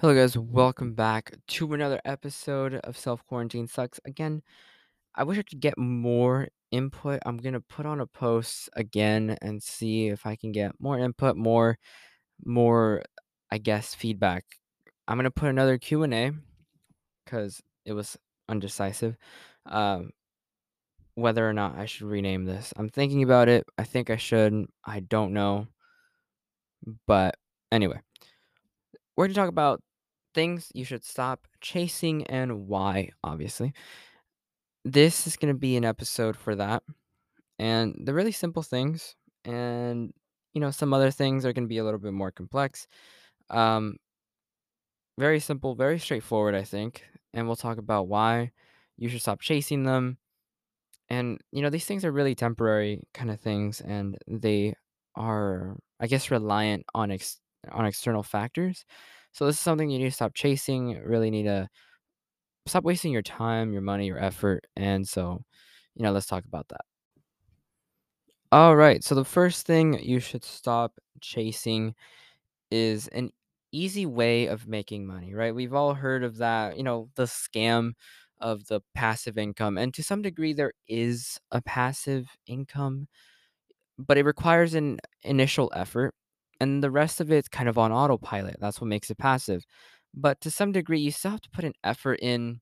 Hello, guys. Welcome back to another episode of Self Quarantine Sucks. Again, I wish I could get more input. I'm gonna put on a post again and see if I can get more input, more, more, I guess, feedback. I'm gonna put another Q and A because it was undecisive. Um, whether or not I should rename this, I'm thinking about it. I think I should. I don't know, but anyway. We're going to talk about things you should stop chasing and why, obviously. This is going to be an episode for that. And the really simple things and you know some other things are going to be a little bit more complex. Um very simple, very straightforward, I think. And we'll talk about why you should stop chasing them. And you know these things are really temporary kind of things and they are I guess reliant on ex- on external factors. So this is something you need to stop chasing, really need to stop wasting your time, your money, your effort. And so, you know, let's talk about that. All right. So, the first thing you should stop chasing is an easy way of making money, right? We've all heard of that, you know, the scam of the passive income. And to some degree, there is a passive income, but it requires an initial effort. And the rest of it's kind of on autopilot. That's what makes it passive. But to some degree, you still have to put an effort in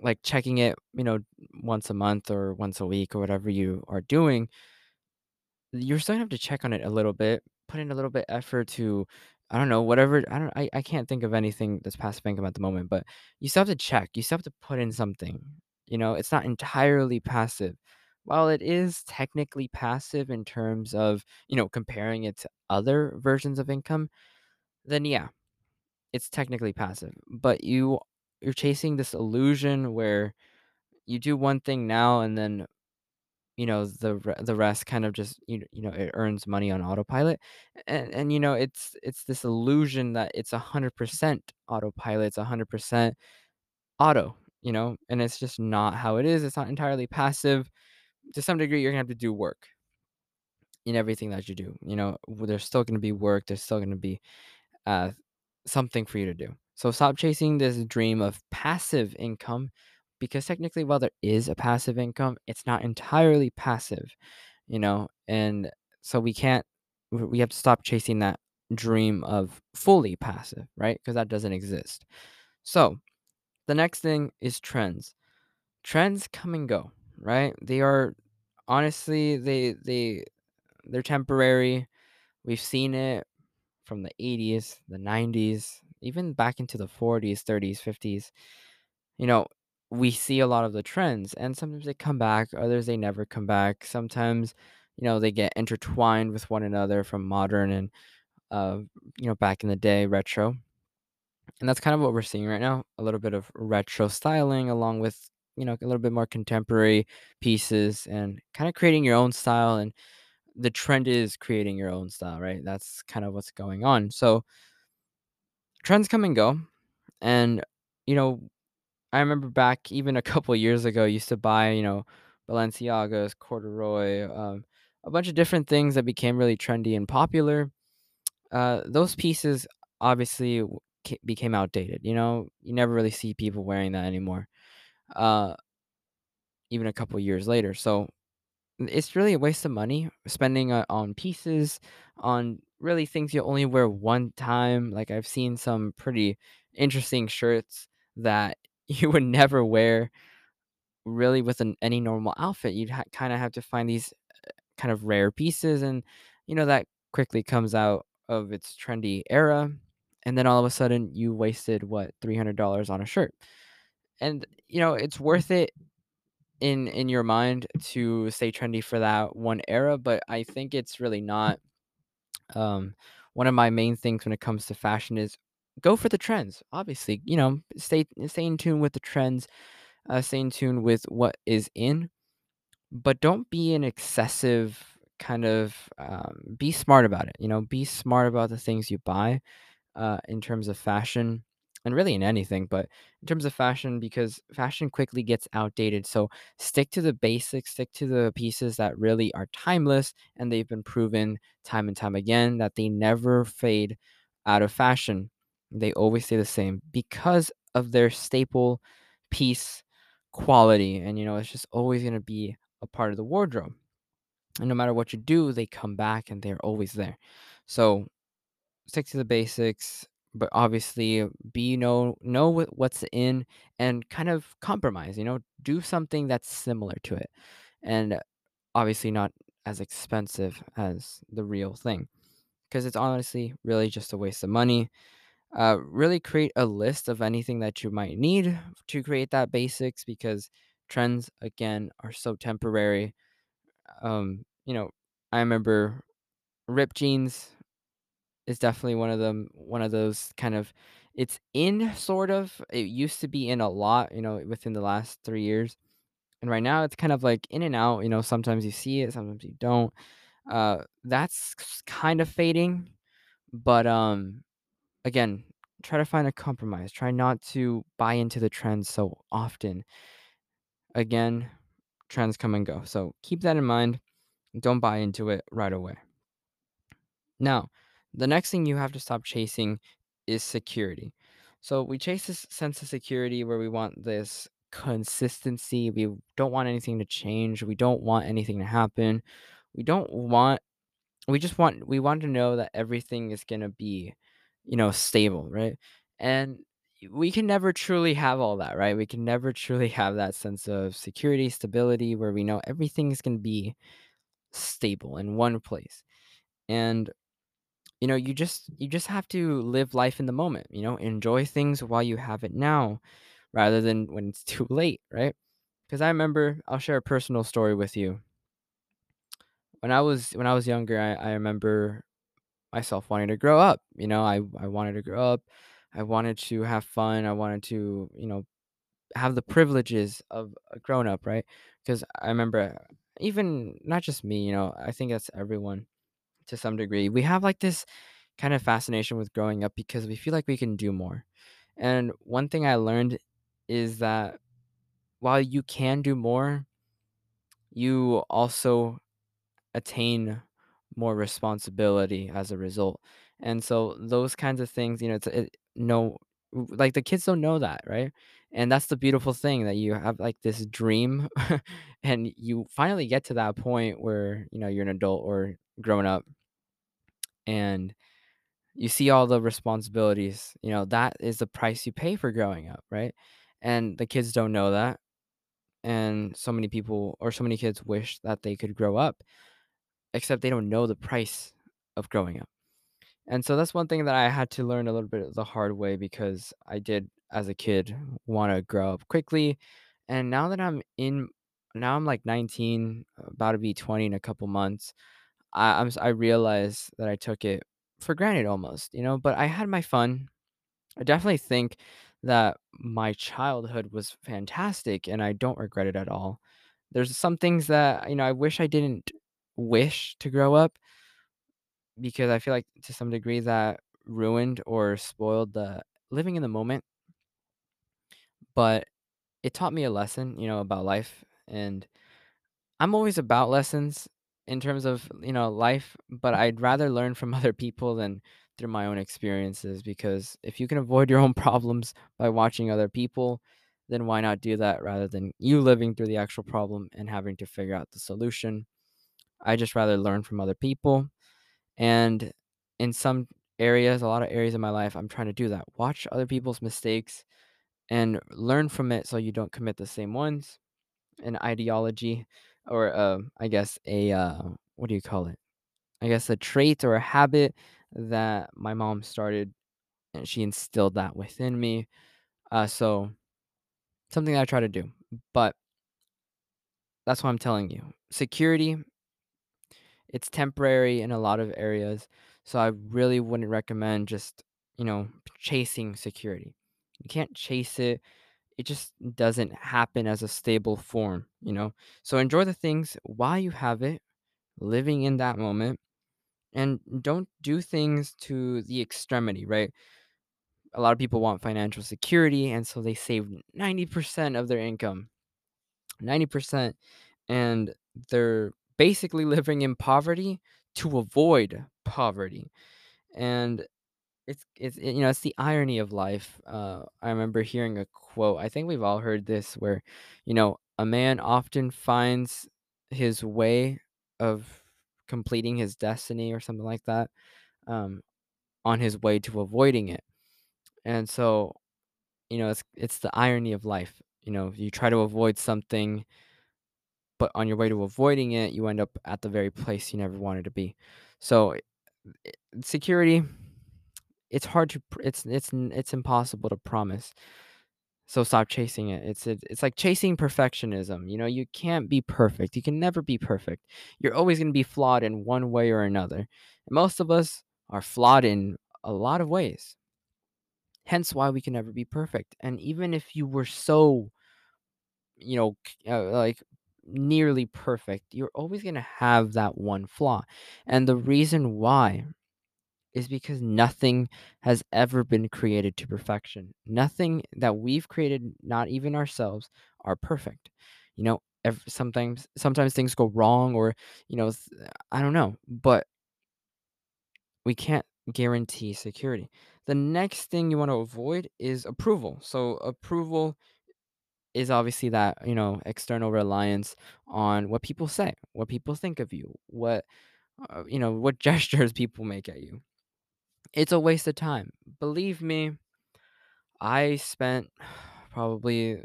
like checking it, you know, once a month or once a week or whatever you are doing, you're still gonna have to check on it a little bit, put in a little bit effort to, I don't know, whatever. I don't, I, I can't think of anything that's passive income at the moment, but you still have to check. You still have to put in something. You know, it's not entirely passive. While it is technically passive in terms of, you know, comparing it to other versions of income, then yeah, it's technically passive. But you you're chasing this illusion where you do one thing now and then you know the the rest kind of just you, you know it earns money on autopilot and and you know it's it's this illusion that it's a hundred percent autopilot it's a hundred percent auto you know and it's just not how it is it's not entirely passive to some degree you're gonna have to do work in everything that you do you know there's still gonna be work there's still gonna be uh, something for you to do. So stop chasing this dream of passive income because technically, while there is a passive income, it's not entirely passive, you know, and so we can't, we have to stop chasing that dream of fully passive, right? Because that doesn't exist. So the next thing is trends. Trends come and go, right? They are honestly, they, they, they're temporary. We've seen it from the 80s, the 90s, even back into the 40s, 30s, 50s, you know, we see a lot of the trends and sometimes they come back, others they never come back. Sometimes, you know, they get intertwined with one another from modern and uh, you know, back in the day retro. And that's kind of what we're seeing right now, a little bit of retro styling along with, you know, a little bit more contemporary pieces and kind of creating your own style and the trend is creating your own style, right? That's kind of what's going on. So, trends come and go and you know i remember back even a couple years ago I used to buy you know balenciagas corduroy um, a bunch of different things that became really trendy and popular uh, those pieces obviously became outdated you know you never really see people wearing that anymore uh, even a couple years later so it's really a waste of money spending uh, on pieces, on really things you only wear one time. Like I've seen some pretty interesting shirts that you would never wear really with an, any normal outfit. You'd ha- kind of have to find these kind of rare pieces, and you know that quickly comes out of its trendy era, and then all of a sudden you wasted what three hundred dollars on a shirt, and you know it's worth it in in your mind to stay trendy for that one era, but I think it's really not. Um, one of my main things when it comes to fashion is go for the trends. Obviously, you know, stay stay in tune with the trends, uh, stay in tune with what is in, but don't be an excessive kind of. Um, be smart about it. You know, be smart about the things you buy uh, in terms of fashion and really in anything, but in terms of fashion, because fashion quickly gets outdated. So stick to the basics, stick to the pieces that really are timeless and they've been proven time and time again that they never fade out of fashion. They always stay the same because of their staple piece quality. And, you know, it's just always going to be a part of the wardrobe. And no matter what you do, they come back and they're always there. So stick to the basics, but obviously be know know what, what's in and kind of compromise, you know, do something that's similar to it. And obviously not as expensive as the real thing because it's honestly really just a waste of money. Uh, really create a list of anything that you might need to create that basics because trends again are so temporary. Um, you know, I remember ripped jeans is definitely one of them one of those kind of it's in sort of it used to be in a lot, you know, within the last 3 years. And right now it's kind of like in and out, you know, sometimes you see it, sometimes you don't. Uh that's kind of fading, but um again, try to find a compromise. Try not to buy into the trends so often. Again, trends come and go. So keep that in mind. Don't buy into it right away. Now, the next thing you have to stop chasing is security. So we chase this sense of security where we want this consistency. We don't want anything to change. We don't want anything to happen. We don't want we just want we want to know that everything is going to be, you know, stable, right? And we can never truly have all that, right? We can never truly have that sense of security, stability where we know everything is going to be stable in one place. And you know, you just you just have to live life in the moment, you know, enjoy things while you have it now rather than when it's too late, right? Because I remember I'll share a personal story with you. When I was when I was younger, I, I remember myself wanting to grow up. You know, I, I wanted to grow up. I wanted to have fun. I wanted to, you know, have the privileges of a grown up, right? Because I remember even not just me, you know, I think that's everyone to some degree. We have like this kind of fascination with growing up because we feel like we can do more. And one thing I learned is that while you can do more, you also attain more responsibility as a result. And so those kinds of things, you know, it's it, no like the kids don't know that, right? And that's the beautiful thing that you have like this dream and you finally get to that point where, you know, you're an adult or grown up and you see all the responsibilities, you know, that is the price you pay for growing up, right? And the kids don't know that. And so many people or so many kids wish that they could grow up, except they don't know the price of growing up. And so that's one thing that I had to learn a little bit the hard way because I did as a kid want to grow up quickly. And now that I'm in now I'm like 19, about to be 20 in a couple months. I I'm I realize that I took it for granted almost, you know, but I had my fun. I definitely think that my childhood was fantastic, and I don't regret it at all. There's some things that, you know, I wish I didn't wish to grow up because I feel like to some degree that ruined or spoiled the living in the moment, but it taught me a lesson, you know, about life, and I'm always about lessons in terms of, you know, life, but I'd rather learn from other people than through my own experiences because if you can avoid your own problems by watching other people, then why not do that rather than you living through the actual problem and having to figure out the solution? I just rather learn from other people. And in some areas, a lot of areas of my life, I'm trying to do that. Watch other people's mistakes and learn from it so you don't commit the same ones an ideology or, um, I guess a, uh, what do you call it? I guess a trait or a habit that my mom started, and she instilled that within me. Uh, so something that I try to do, but that's what I'm telling you. Security, it's temporary in a lot of areas, so I really wouldn't recommend just, you know, chasing security. You can't chase it it just doesn't happen as a stable form, you know? So enjoy the things while you have it, living in that moment, and don't do things to the extremity, right? A lot of people want financial security, and so they save 90% of their income, 90%, and they're basically living in poverty to avoid poverty. And It's it's you know, it's the irony of life. Uh, I remember hearing a quote, I think we've all heard this, where, you know, "A man often finds his way of completing his destiny," or something like that, um, on his way to avoiding it. And so, you know, it's it's the irony of life. You know, you try to avoid something, but on your way to avoiding it, you end up at the very place you never wanted to be. So, security, it's hard to it's it's it's impossible to promise. So stop chasing it. It's it's it's like chasing perfectionism, you know, you can't be perfect. You can never be perfect. You're always gonna be flawed in one way or another. And most of us are flawed in a lot of ways. Hence why we can never be perfect. And even if you were so, you know, uh, like, nearly perfect, you're always gonna have that one flaw. And the reason why is because nothing has ever been created to perfection. Nothing that we've created, not even ourselves, are perfect. You know, ev sometimes sometimes things go wrong or, you know, I don't know, but we can't guarantee security. The next thing you wanna avoid is approval. So, approval is obviously that, you know, external reliance on what people say, what people think of you, what, uh, you know, what gestures people make at you. It's a waste of time. Believe me, I spent probably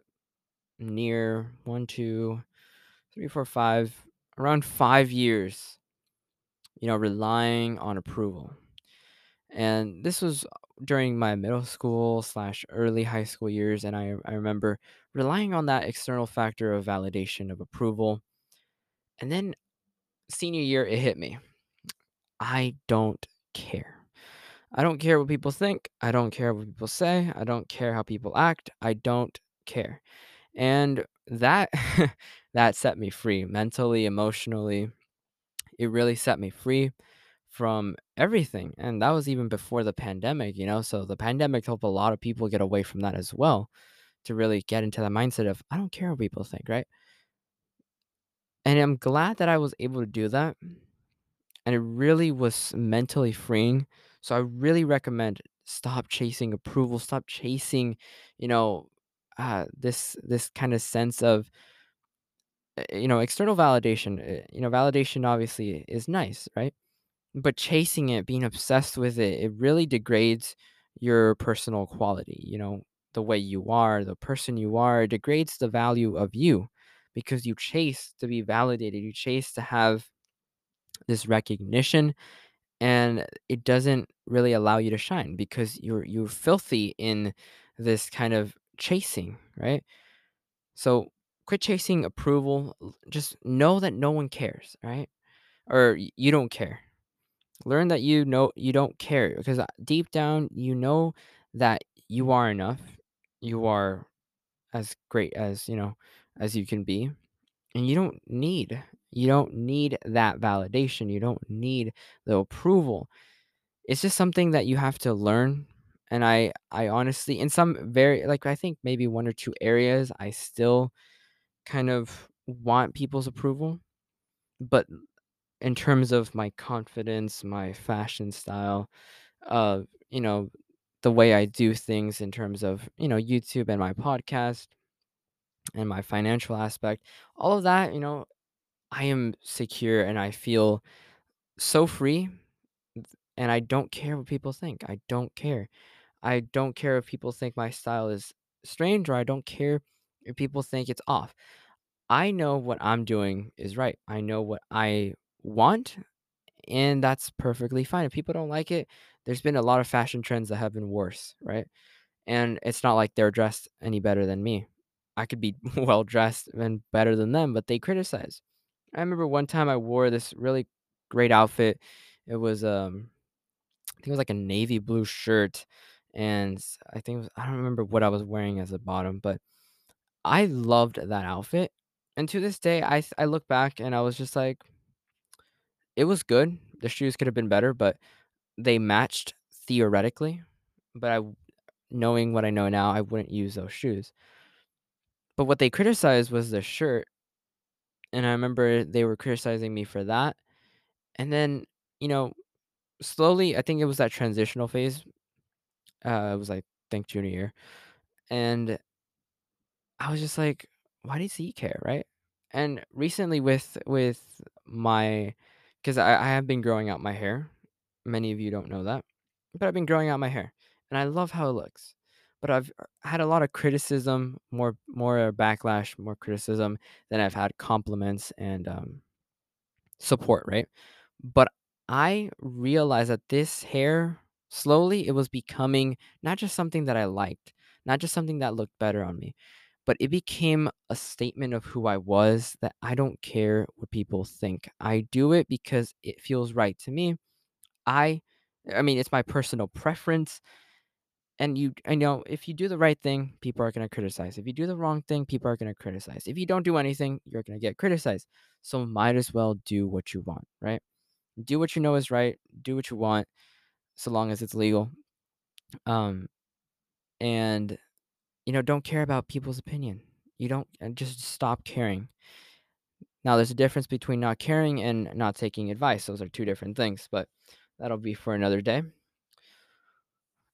near 1, 2, 3, 4, 5, around 5 years, you know, relying on approval. And this was during my middle school slash early high school years, and I I remember relying on that external factor of validation of approval. And then senior year, it hit me. I don't care. I don't care what people think. I don't care what people say. I don't care how people act. I don't care. And that that set me free mentally, emotionally. It really set me free from everything. And that was even before the pandemic, you know? So the pandemic helped a lot of people get away from that as well to really get into the mindset of I don't care what people think, right? And I'm glad that I was able to do that. And it really was mentally freeing. So I really recommend stop chasing approval, stop chasing, you know, uh, this this kind of sense of uh, you know external validation. uh, You know, validation obviously is nice, right? But chasing it, being obsessed with it, it really degrades your personal quality. You know, the way you are, the person you are, degrades the value of you because you chase to be validated. You chase to have this recognition and it doesn't really allow you to shine because you're you're filthy in this kind of chasing, right? So quit chasing approval. Just know that no one cares, right? Or you don't care. Learn that you know you don't care because uh, deep down you know that you are enough. You are as great as, you know, as you can be and you don't need you don't need that validation. You don't need the approval It's just something that you have to learn, and I I honestly in some very like, I think maybe 1 or 2 areas, I still kind of want people's approval, but in terms of my confidence, my fashion style, uh, you know, the way I do things in terms of, you know, YouTube and my podcast and my financial aspect, all of that, you know, I am secure and I feel so free, and I don't care what people think. I don't care. I don't care if people think my style is strange or I don't care if people think it's off. I know what I'm doing is right. I know what I want, and that's perfectly fine. If people don't like it, there's been a lot of fashion trends that have been worse, right? And it's not like they're dressed any better than me. I could be well dressed and better than them, but they criticize. I remember one time I wore this really great outfit. It was um I think it was like a navy blue shirt, and I think it was I don't remember what I was wearing as a bottom, but I loved that outfit, and to this day, I I look back and I was just like, "It was good. The shoes could have been better, but they matched theoretically, but I knowing what I know now, I wouldn't use those shoes." But what they criticized was the shirt, and I remember they were criticizing me for that, and then, you know, slowly, I think it was that transitional phase Uh, it was, I think, junior year, and I was just like, "Why does he care?" Right? And recently with with my, cause I I have been growing out my hair. Many of you don't know that, but I've been growing out my hair, and I love how it looks. But I've er had a lot of criticism, more more backlash, more criticism than I've had compliments and, um, support, right? But I realized that this hair, slowly, it was becoming not just something that I liked, not just something that looked better on me, but it became a statement of who I was that I don't care what people think. I do it because it feels right to me. I I mean, it's my personal preference, and you I know if you do the right thing, people are gonna criticize. If you do the wrong thing, people are gonna criticize. If you don't do anything, you're gonna get criticized. So might as well do what you want, right? Do what you know is right, do what you want, so long as it's legal. Um, and, you know, don't care about people's opinion. You don't and just stop caring. Now there's a difference between not caring and not taking advice. Those are 2 different things, but that'll be for another day.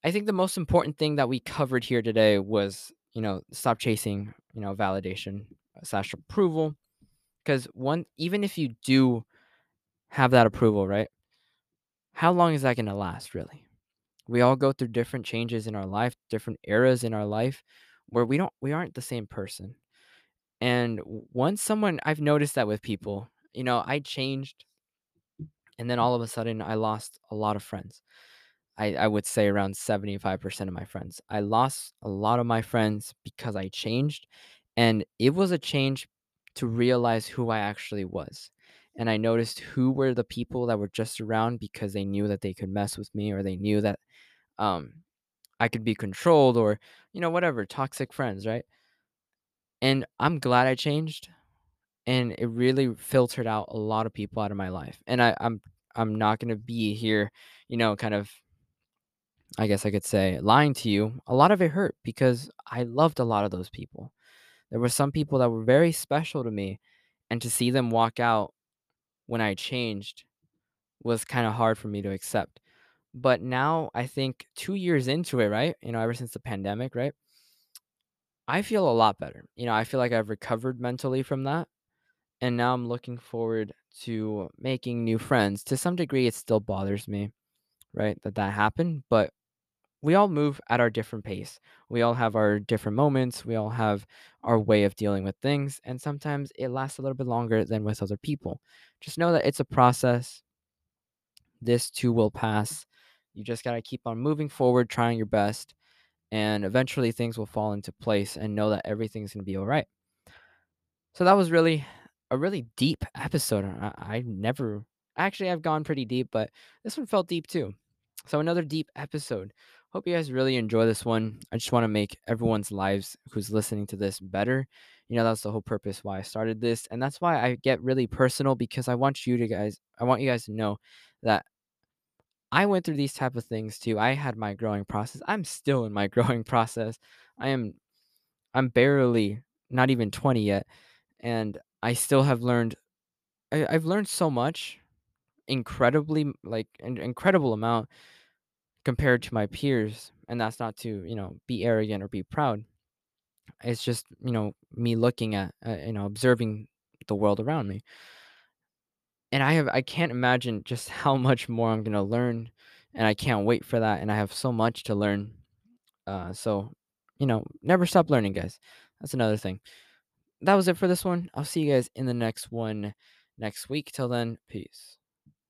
I think the most important thing that we covered here today was, you know, stop chasing, you know, validation slash approval, 'cause one even if you do have that approval, right? How long is that gonna last, really? We all go through different changes in our life, different eras in our life, where we don't we aren't the same person. And once someone I've noticed that with people, you know, I changed and then all of a sudden, I lost a lot of friends. I I would say around 75% of my friends. I lost a lot of my friends because I changed, and it was a change to realize who I actually was. And I noticed who were the people that were just around because they knew that they could mess with me or they knew that, um, I could be controlled or, you know, whatever, toxic friends, right? And I'm glad I changed, and it really filtered out a lot of people out of my life. And I I'm I'm not gonna be here, you know, kind of I guess I could say, lying to you. A lot of it hurt because I loved a lot of those people. There were some people that were very special to me, and to see them walk out when I changed was kinda hard for me to accept. But now I think 2 years into it, right? You know, ever since the pandemic, right? I feel a lot better. You know, I feel like I've recovered mentally from that, and now I'm looking forward to making new friends. To some degree, it still bothers me, right, that that happened, but we all move at our different pace. We all have our different moments, we all have our way of dealing with things, and sometimes it lasts a little bit longer than with other people. Just know that it's a process. This too will pass. You just gotta keep on moving forward, trying your best, and eventually things will fall into place and know that everything's gonna be alright. So that was really a really deep episode. I I never actually, I've gone pretty deep, but this one felt deep too. So another deep episode. Hope you guys really enjoy this one. I just wanna make everyone's lives who's listening to this better. You know, that's the whole purpose why I started this, and that's why I get really personal because I want you to guys I want you guys to know that I went through these type of things too. I had my growing process. I'm still in my growing process. I am I'm barely not even 20 yet, and I still have learned I I've learned so much, incredibly like, an incredible amount compared to my peers, and that's not to, you know, be arrogant or be proud. It's just, you know, me looking at, uh, you know, observing the world around me. And I have I can't imagine just how much more I'm gonna learn, and I can't wait for that, and I have so much to learn. Uh, so, you know, never stop learning, guys. That's another thing. That was it for this one. I'll see you guys in the next one next week. Till then, peace.